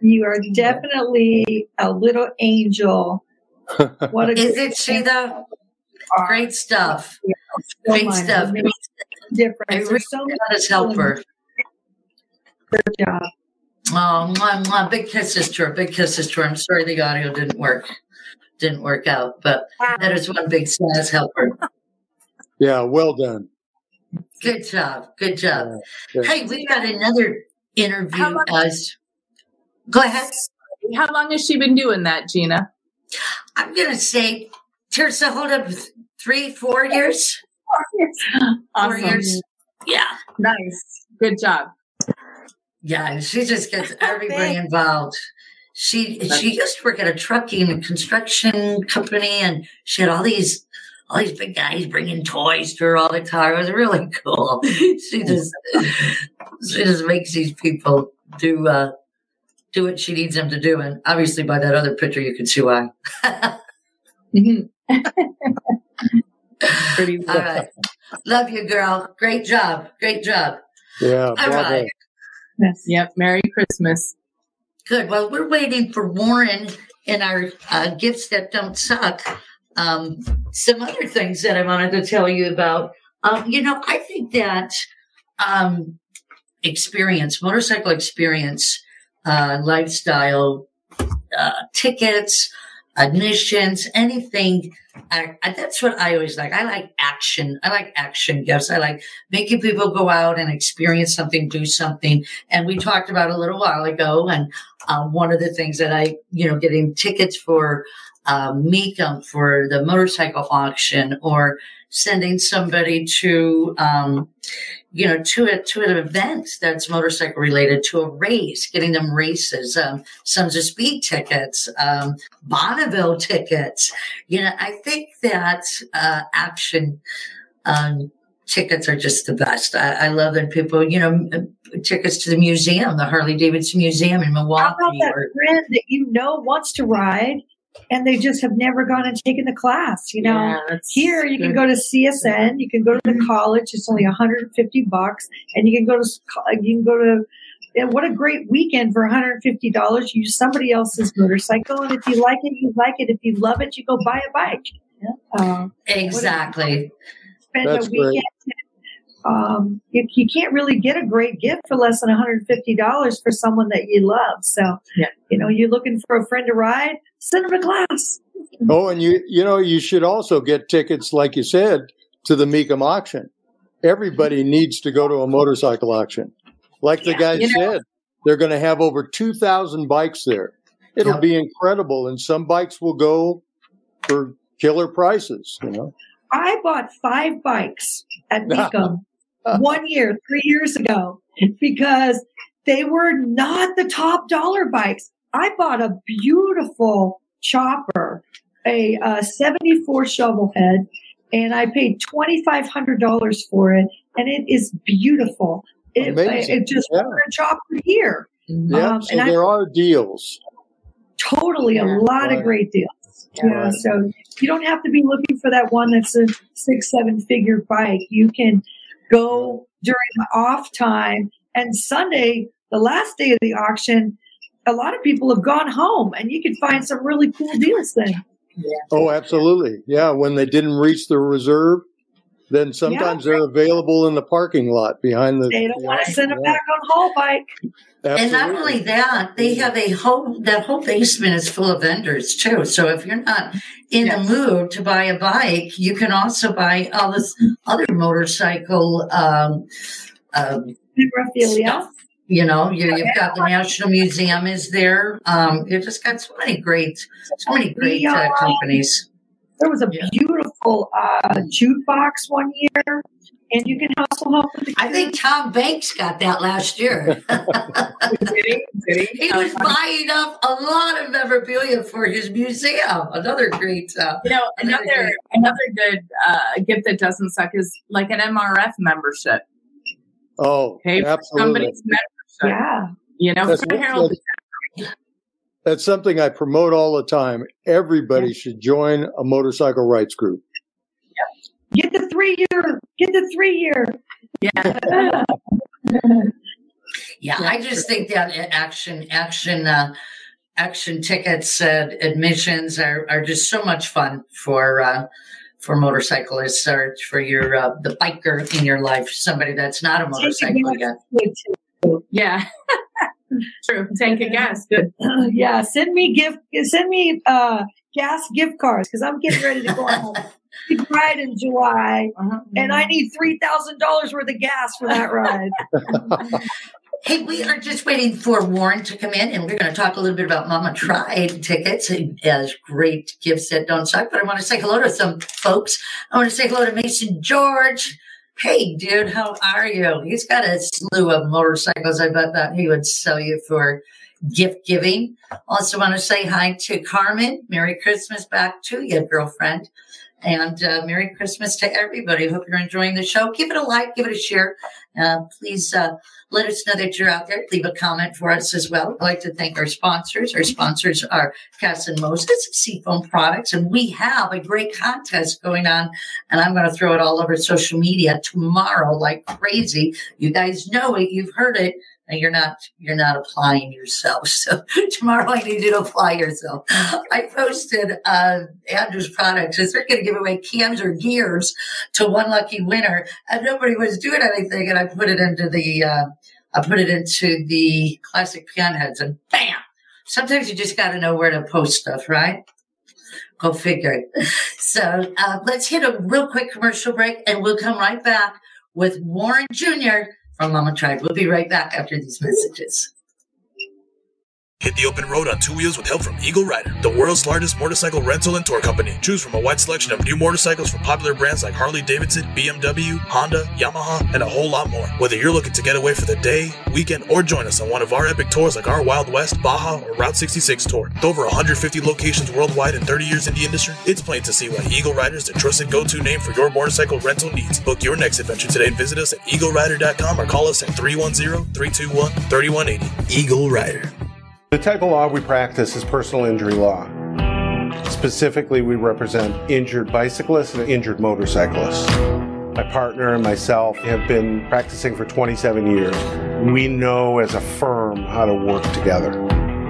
You are definitely a little angel. What a Is it she though? Great stuff. Great much. stuff. It makes a difference. I really so many got his helper. Good job. Oh, mwah, mwah. big kisses to her. Big kisses to her. I'm sorry the audio didn't work. Didn't work out, but that is one big size helper. Yeah, well done. Good job. Good job. Hey, we've got another interview. Us. Go ahead. How long has she been doing that, Gina? I'm going to say, Tirsa, hold up, three, four years? Four Awesome. years. Yeah. Nice. Good job. Yeah, and she just gets everybody involved. She she used to work at a trucking and construction company, and she had all these all these big guys bringing toys to her all the time. It was really cool. She just she just makes these people do uh, do what she needs them to do, and obviously by that other picture you can see why. Pretty all right, love you, girl. Great job, great job. Yeah. All bravo. right. Yes. Yep. Merry Christmas. Good. Well, we're waiting for Warren in our uh, gifts that don't suck. Um, some other things that I wanted to tell you about. Um, you know, I think that um, experience, motorcycle experience, uh, lifestyle, uh, tickets, admissions, anything. I, I, that's what I always like. I like action. I like action gifts. I like making people go out and experience something, do something. And we talked about a little while ago. And um, one of the things that I, you know, getting tickets for um, for the motorcycle auction or sending somebody to, um, you know, to a, to an event that's motorcycle related, to a race, getting them races, um, Sons of Speed tickets, um, Bonneville tickets. You know, I think that uh, action um, tickets are just the best. I, I love that people, you know, tickets to the museum, the Harley Davidson Museum in How Milwaukee. about that or- friend that you know wants to ride and they just have never gone and taken the class? You know, Yeah, here you can go to CSN, you can go to the college, it's only 150 bucks, and you can go to you can go to. and what a great weekend for $150. You use somebody else's motorcycle, and if you like it, you like it. If you love it, you go buy a bike. Uh, exactly. spend That's a great. Weekend. Um, you, you can't really get a great gift for less than $150 for someone that you love. So, Yeah. you know, you're looking for a friend to ride, send them a class. Oh, and you you know you should also get tickets, like you said, to the Mecum auction. Everybody needs to go to a motorcycle auction. Like the guy you know- said, they're going to have over two thousand bikes there. It'll Yep. be incredible, and some bikes will go for killer prices. You know, I bought five bikes at Mecum one year, three years ago, because they were not the top dollar bikes. I bought a beautiful chopper, a, uh 74 shovel head, and I paid $2,500 for it, and it is beautiful. It, Amazing. it just Yeah. for a chopper here. yeah. Um, so and I- there are deals. totally a lot Right. of great deals. Yeah. Right. So you don't have to be looking for that one that's a six, seven figure bike. You can go during the off time and Sunday, the last day of the auction, a lot of people have gone home and you can find some really cool deals then. Oh, absolutely. Yeah, when they didn't reach the reserve, then sometimes they're available in the parking lot behind the. They don't want to send them Yeah. back on haul bike. And not only that, they have a whole that whole basement is full of vendors too. So if you're not in the mood to buy a bike, you can also buy all this other motorcycle um, um, stuff. You know, you, you've got the National Museum is there. Um, you've just got so many great, so many great uh, Yeah. companies. There was a beautiful uh, jukebox one year, and you can also help with the I think Tom Banks got that last year. he was buying up a lot of memorabilia for his museum. Another great, uh, You know, another another another good uh, gift that doesn't suck is like an MRF membership. Oh, Pay for absolutely. somebody's membership. Yeah. You know, for what- Harold. That's something I promote all the time. Everybody should join a motorcycle rights group. Get the three year. Get the three year. Yeah. Yeah, I just think that action, action, uh, action tickets, uh, admissions are, are just so much fun for, uh, for motorcyclists or for your, uh, the biker in your life, somebody that's not a motorcycle yet. Yeah. True. Tank a gas. Good. yeah, send me gift. Send me uh, gas gift cards because I'm getting ready to go on a ride in July, and I need three thousand dollars worth of gas for that ride. Hey, we are just waiting for Warren to come in, and we're going to talk a little bit about Mama Tried tickets as great gifts that don't suck. But I want to say hello to some folks. I want to say hello to Mason George. Hey, dude, how are you? He's got a slew of motorcycles. I bet that he would sell you for gift giving. Also, want to say hi to Carmen. Merry Christmas back to you, girlfriend. And uh, Merry Christmas to everybody. Hope you're enjoying the show. Give it a like, give it a share. Uh, please uh, let us know that you're out there. Leave a comment for us as well. I'd like to thank our sponsors. Our sponsors are Cass and Moses, Seafoam Products, and we have a great contest going on. And I'm going to throw it all over social media tomorrow like crazy. You guys know it. You've heard it and you're not you're not applying yourself. So tomorrow I need you to apply yourself. I posted uh, Andrew's products. They're going to give away cams or gears to one lucky winner, and nobody was doing anything. And I put it into the uh, I put it into the classic panheads, and bam! Sometimes you just got to know where to post stuff, right? Go figure. So uh, let's hit a real quick commercial break, and we'll come right back with Warren Jr from Mama Tried. We'll be right back after these messages. Hit the open road on two wheels with help from Eagle Rider, the world's largest motorcycle rental and tour company. Choose from a wide selection of new motorcycles from popular brands like Harley Davidson, BMW, Honda, Yamaha, and a whole lot more. Whether you're looking to get away for the day, weekend, or join us on one of our epic tours like our Wild West, Baja, or Route 66 tour. With over 150 locations worldwide and 30 years in the industry, it's plain to see why Eagle Rider is the trusted go-to name for your motorcycle rental needs. Book your next adventure today and visit us at eaglerider.com or call us at 310-321-3180. Eagle Rider. The type of law we practice is personal injury law. Specifically, we represent injured bicyclists and injured motorcyclists. My partner and myself have been practicing for 27 years. We know as a firm how to work together.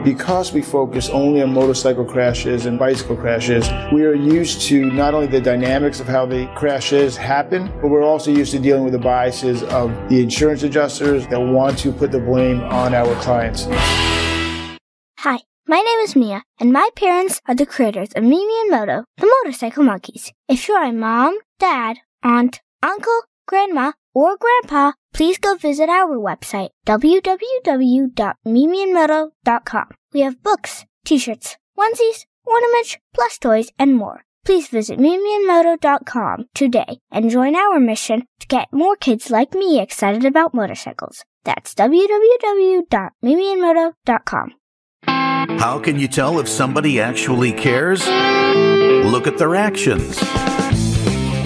Because we focus only on motorcycle crashes and bicycle crashes, we are used to not only the dynamics of how the crashes happen, but we're also used to dealing with the biases of the insurance adjusters that want to put the blame on our clients. Hi, my name is Mia, and my parents are the creators of Mimi and Moto, the motorcycle monkeys. If you're a mom, dad, aunt, uncle, grandma, or grandpa, please go visit our website, www.mimiandmoto.com. We have books, t-shirts, onesies, ornaments, plus toys, and more. Please visit mimiandmoto.com today and join our mission to get more kids like me excited about motorcycles. That's www.mimiandmoto.com. How can you tell if somebody actually cares? Look at their actions.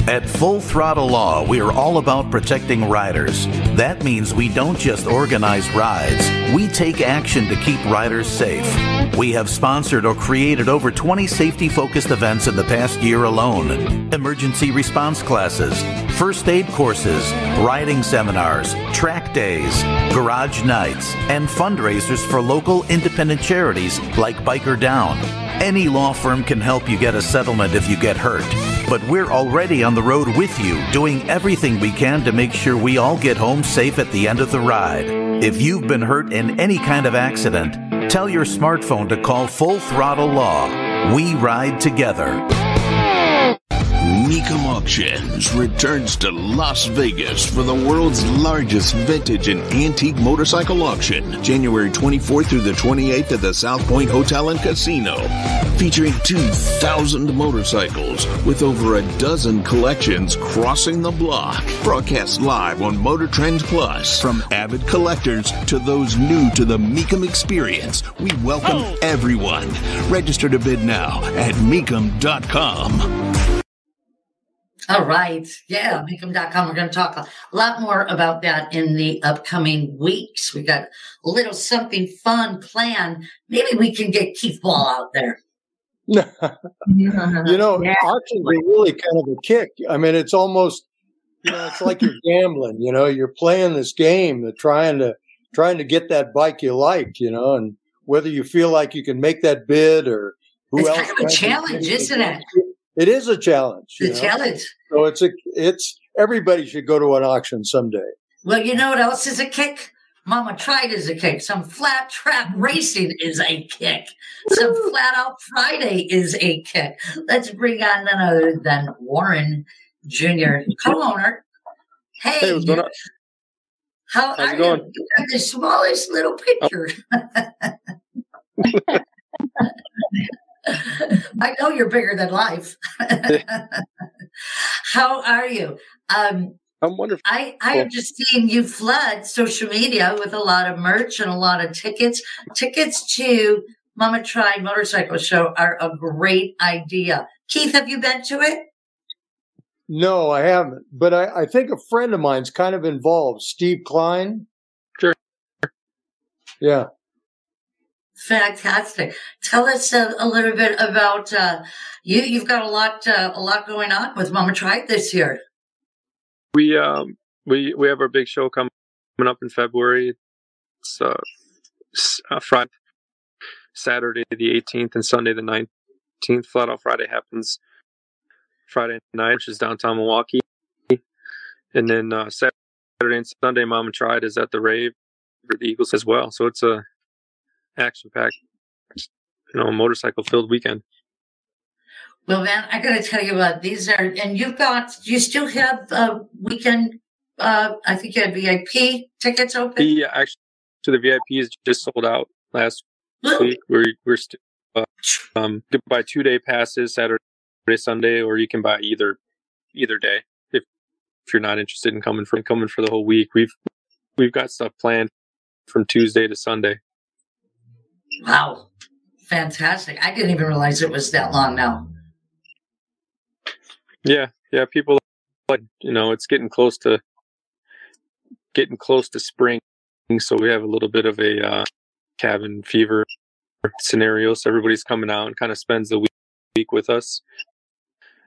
At Full Throttle Law, we are all about protecting riders. That means we don't just organize rides, we take action to keep riders safe. We have sponsored or created over 20 safety focused events in the past year alone emergency response classes, first aid courses, riding seminars, track days, garage nights, and fundraisers for local independent charities like Biker Down. Any law firm can help you get a settlement if you get hurt. But we're already on the road with you, doing everything we can to make sure we all get home safe at the end of the ride. If you've been hurt in any kind of accident, tell your smartphone to call Full Throttle Law. We ride together. Mecum Auctions returns to Las Vegas for the world's largest vintage and antique motorcycle auction, January 24th through the 28th at the South Point Hotel and Casino. Featuring 2,000 motorcycles with over a dozen collections crossing the block. Broadcast live on Motor Trend Plus. From avid collectors to those new to the Mecum experience, we welcome oh. everyone. Register to bid now at mecum.com. All right. Yeah, Mecum.com. We're going to talk a lot more about that in the upcoming weeks. We got a little something fun planned. Maybe we can get Keith Ball out there. you know, Yeah. auctions are really kind of a kick. I mean, it's almost, you know, it's like you're gambling. You know, you're playing this game, of trying to trying to get that bike you like. You know, and whether you feel like you can make that bid or who It's else. kind of a challenge, isn't it? It is a challenge. you The know? challenge. So it's a it's everybody should go to an auction someday. Well, you know what else is a kick? Mama Tried is a kick. Some flat track racing is a kick. Some flat out Friday is a kick. Let's bring on none other than Warren Jr., co-owner. Hey, Hey, what's going on? how How's are it going? you? You got the smallest little picture. Oh. I know you're bigger than life. How are you? Um, I'm wonderful. I, I have just seen you flood social media with a lot of merch and a lot of tickets. Tickets to Mama Tried Motorcycle Show are a great idea. Keith, have you been to it? No, I haven't. But I, I think a friend of mine's kind of involved, Steve Klein. Sure. Yeah. Fantastic. Tell us a, a little bit about uh, you. You've got a lot, uh, a lot going on with Mama Tried this year. We um we we have our big show coming up in February. It's uh, uh Friday, Saturday the 18th, and Sunday the 19th. Flat Out Friday happens Friday night, which is downtown Milwaukee, and then uh, Saturday and Sunday, Mama Tried is at the rave for the Eagles as well. So it's a action packed, you know, motorcycle filled weekend. Well, man, I got to tell you what these are, and you've got. You still have uh, weekend? Uh, I think you had VIP tickets open. Yeah, actually, to the VIP is just sold out last week. We're we're still uh, um you can buy two day passes Saturday, Sunday, or you can buy either either day if if you're not interested in coming for coming for the whole week. We've we've got stuff planned from Tuesday to Sunday. Wow, fantastic! I didn't even realize it was that long now. Yeah, yeah. People like you know it's getting close to getting close to spring, so we have a little bit of a uh, cabin fever scenario. So everybody's coming out and kind of spends the week, week with us.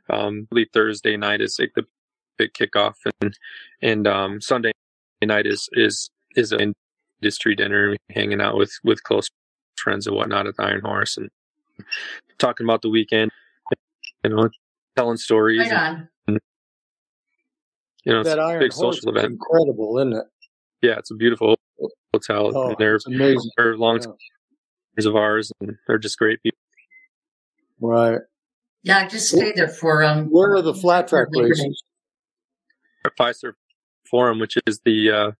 Um, believe Thursday night is like the big kickoff, and and um, Sunday night is is is an industry dinner, hanging out with with close friends and whatnot at the Iron Horse, and talking about the weekend. You know, telling stories. Right on. and, you know, it's that a Iron big Horse social event. incredible, isn't it? Yeah, it's a beautiful hotel. Oh, and they're it's amazing. they're long timers of ours, and they're just great people. Right. Yeah, I just stayed there for um. Where are the flat track races? At Fiserv Forum, which is the uh,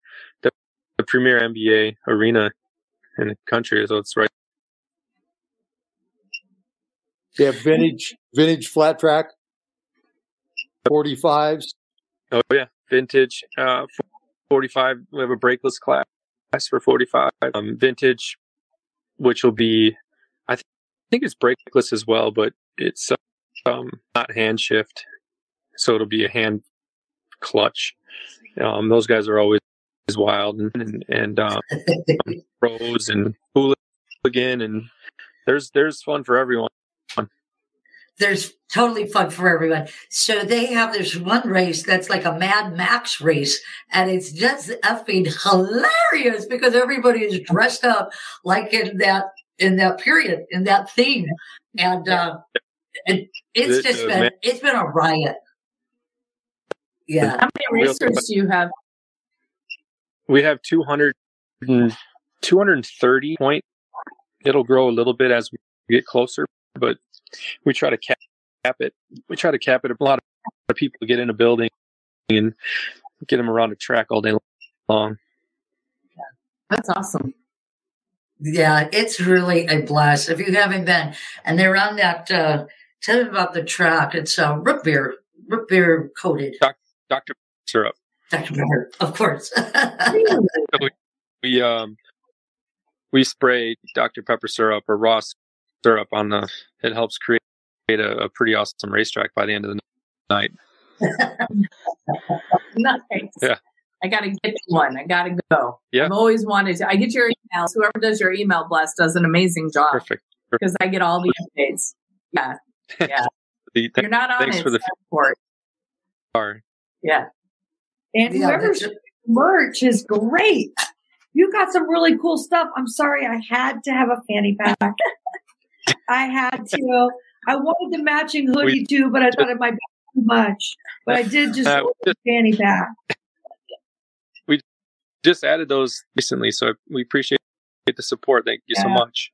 the, the premier NBA arena in the country, so it's right. They have vintage, vintage flat track, 45s. Oh yeah, vintage uh, forty five. We have a brakeless class for forty five. Um, vintage, which will be, I th- think it's brakeless as well, but it's um, not hand shift, so it'll be a hand clutch. Um, those guys are always wild and and, and um, pros and hooligan, and there's there's fun for everyone. There's totally fun for everyone. So they have this one race that's like a Mad Max race, and it's just effing hilarious because everybody is dressed up like in that in that period in that theme, and uh, it, it's just the been it's been a riot. Yeah. How many racers do you have? We have 200 230 point it'll grow a little bit as we get closer but we try to cap, cap it we try to cap it a lot of people get in a building and get them around a track all day long That's awesome. Yeah, it's really a blast. If you haven't been, and they're on that, uh, tell me about the track. It's uh, root beer, root beer coated. dr syrup Dr. Pepper, of course. So we, we um we spray dr pepper syrup or raw syrup on the it helps create a, a pretty awesome racetrack by the end of the night Nice. yeah I got to get one. I got to go. Yeah. I've always wanted to. I get your emails. Whoever does your email blast does an amazing job. Perfect. Because I get all the updates. Yeah. Yeah. The- You're not on thanks it. for the it. car Yeah. And Yeah, whoever's merch is great. You got some really cool stuff. I'm sorry, I had to have a fanny pack. I had to. I wanted the matching hoodie We- too, but I thought it might be too much. But I did just Uh, order a fanny pack. We just added those recently, so we appreciate the support. Thank you so much.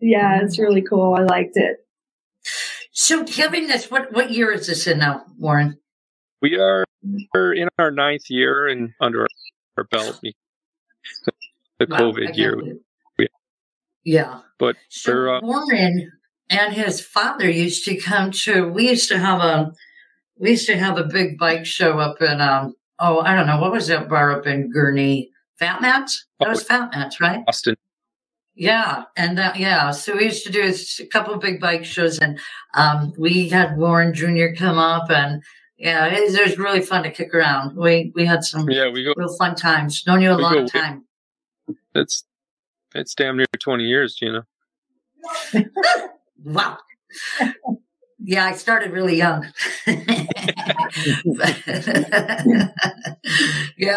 Yeah, it's really cool. I liked it. So giving this, what what year is this in now, Warren? We are we're in our ninth year and under our belt. The Wow, COVID year, we- Yeah. but So we're uh, Warren and his father used to come to. We used to have a we used to have a big bike show up in um oh I don't know what was that bar up in Gurnee Fat Mats that was Fat Mats right Austin. yeah and that yeah so we used to do a couple big bike shows and um we had Warren Jr. come up and yeah it was, it was really fun to kick around we we had some Yeah, we go- real fun times known you a long go- time It's it's damn near twenty years, Gina. Wow. Yeah, I started really young. yeah,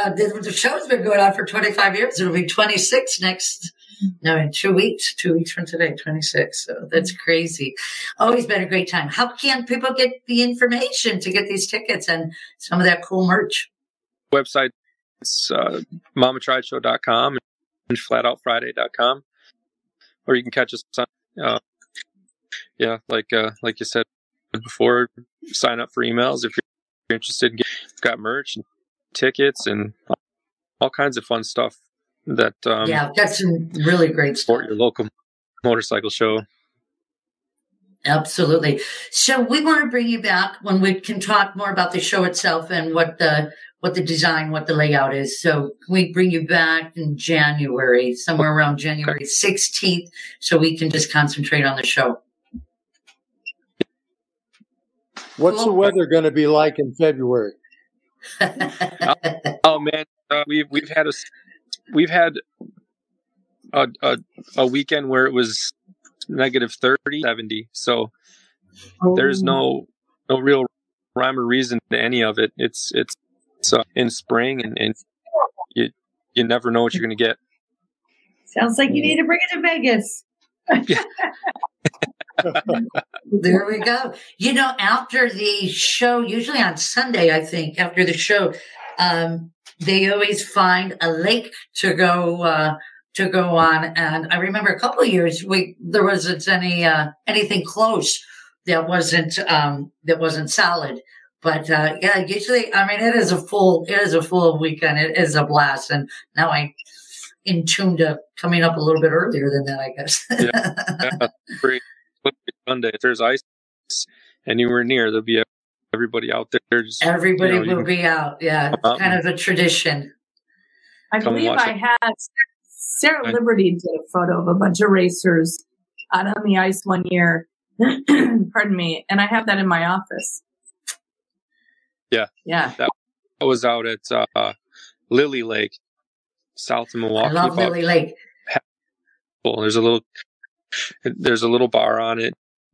the, the show's been going on for 25 years. It'll be 26 next, no, in two weeks, two weeks from today, 26. So that's crazy. Always been a great time. How can people get the information to get these tickets and some of that cool merch? Website it's uh, mamatriedshow.com and flatoutfriday.com, or you can catch us on. Uh, yeah, like uh, like you said before, sign up for emails if you're interested. in getting- We've got merch and tickets and all kinds of fun stuff that um, yeah, I've got some really great stuff. support your local motorcycle show. Absolutely. So we want to bring you back when we can talk more about the show itself and what the what the design, what the layout is. So can we bring you back in January, somewhere around January 16th, so we can just concentrate on the show. What's the weather going to be like in February? oh man, uh, we've we've had a s- we've had a, a a weekend where it was negative 30, 70. So there's no no real rhyme or reason to any of it. It's it's, it's uh, in spring and, and you you never know what you're going to get. Sounds like you need to bring it to Vegas. there we go. You know, after the show, usually on Sunday, I think, after the show, um, they always find a lake to go uh, to go on. And I remember a couple of years we there wasn't any uh, anything close that wasn't um, that wasn't solid. But uh, yeah, usually, I mean, it is a full it is a full weekend. It is a blast. And now I in tune to coming up a little bit earlier than that, I guess. Yeah, free Sunday. If there's ice anywhere near, there'll be everybody out there. Just, you Everybody know, will can be out. Yeah, it's Um, kind of a tradition. I believe I it. had Sara Liberte did a photo of a bunch of racers out on the ice one year. Pardon me, and I have that in my office. Yeah. Yeah. That, that was out at uh, Lily Lake, south of Milwaukee. I Milwaukee. love Lily Lake. Well, there's a little there's a little bar on it.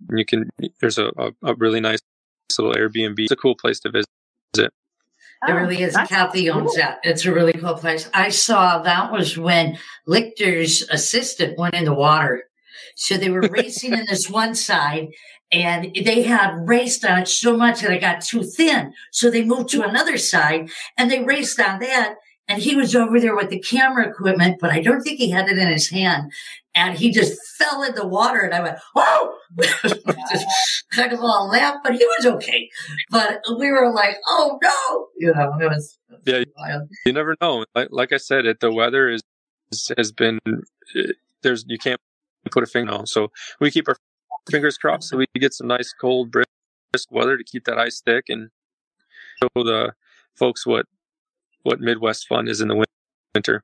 And you can there's a, a, a really nice little Airbnb. It's a cool place to visit. It Oh, really is. Kathy owns that. It's a really cool place. I saw that was when Lichter's assistant went in the water. So they were racing in this one side and they had raced on it so much that it got too thin. So they moved to another side and they raced on that. And he was over there with the camera equipment, but I don't think he had it in his hand. And he just fell in the water and I went, Oh, just kind of all laughed, but he was okay. But we were like, Oh no, you know, it was, Yeah, wild. you never know. Like, like I said, it the weather is has been there's you can't put a finger on. So we keep our fingers crossed so we get some nice cold brisk weather to keep that ice thick and show the folks what what Midwest fun is in the win- winter.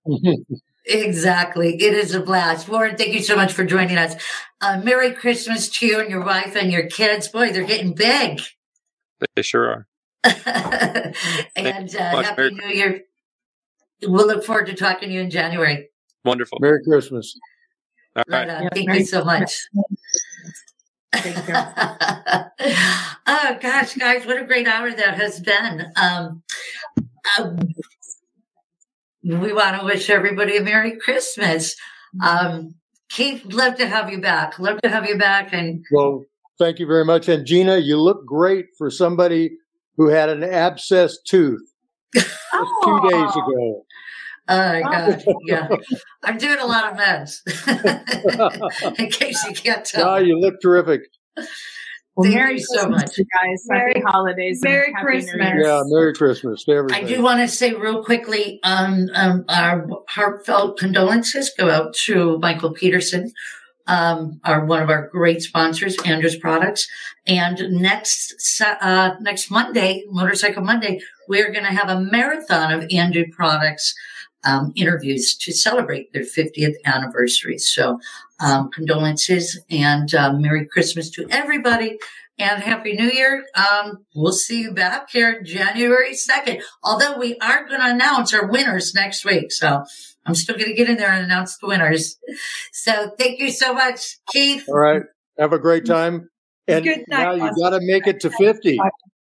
Exactly. It is a blast. Warren, thank you so much for joining us. Uh, Merry Christmas to you and your wife and your kids. Boy, they're getting big. They sure are. and uh. Happy Merry- New Year. We'll look forward to talking to you in January. Wonderful. Merry Christmas. All Right right. on. Thank you so much. Thank you. Oh gosh, guys, what a great hour that has been. Um, um, we want to wish everybody a Merry Christmas. Um, Keith, love to have you back. Love to have you back. And Well, thank you very much. And Gina, you look great for somebody who had an abscess tooth just two days ago. Oh my God. Yeah. I'm doing a lot of meds. In case you can't tell. Ah, you look terrific. Well, Thank Merry you so Christmas, much. you guys. Happy holidays. and Merry Happy Christmas. New Year. Yeah, Merry Christmas to everybody. I do want to say real quickly, um, um, our heartfelt condolences go out to Michael Peterson, um, our one of our great sponsors, Andrews Products. And next uh, next Monday, Motorcycle Monday, we're going to have a marathon of Andrew Products um, interviews to celebrate their 50th anniversary. So, um, condolences and um, Merry Christmas to everybody and Happy New Year. Um, we'll see you back here January 2nd. Although we are going to announce our winners next week. So I'm still going to get in there and announce the winners. So thank you so much, Keith. All right. Have a great time. And Good night, now you Austin. got to make it to 50.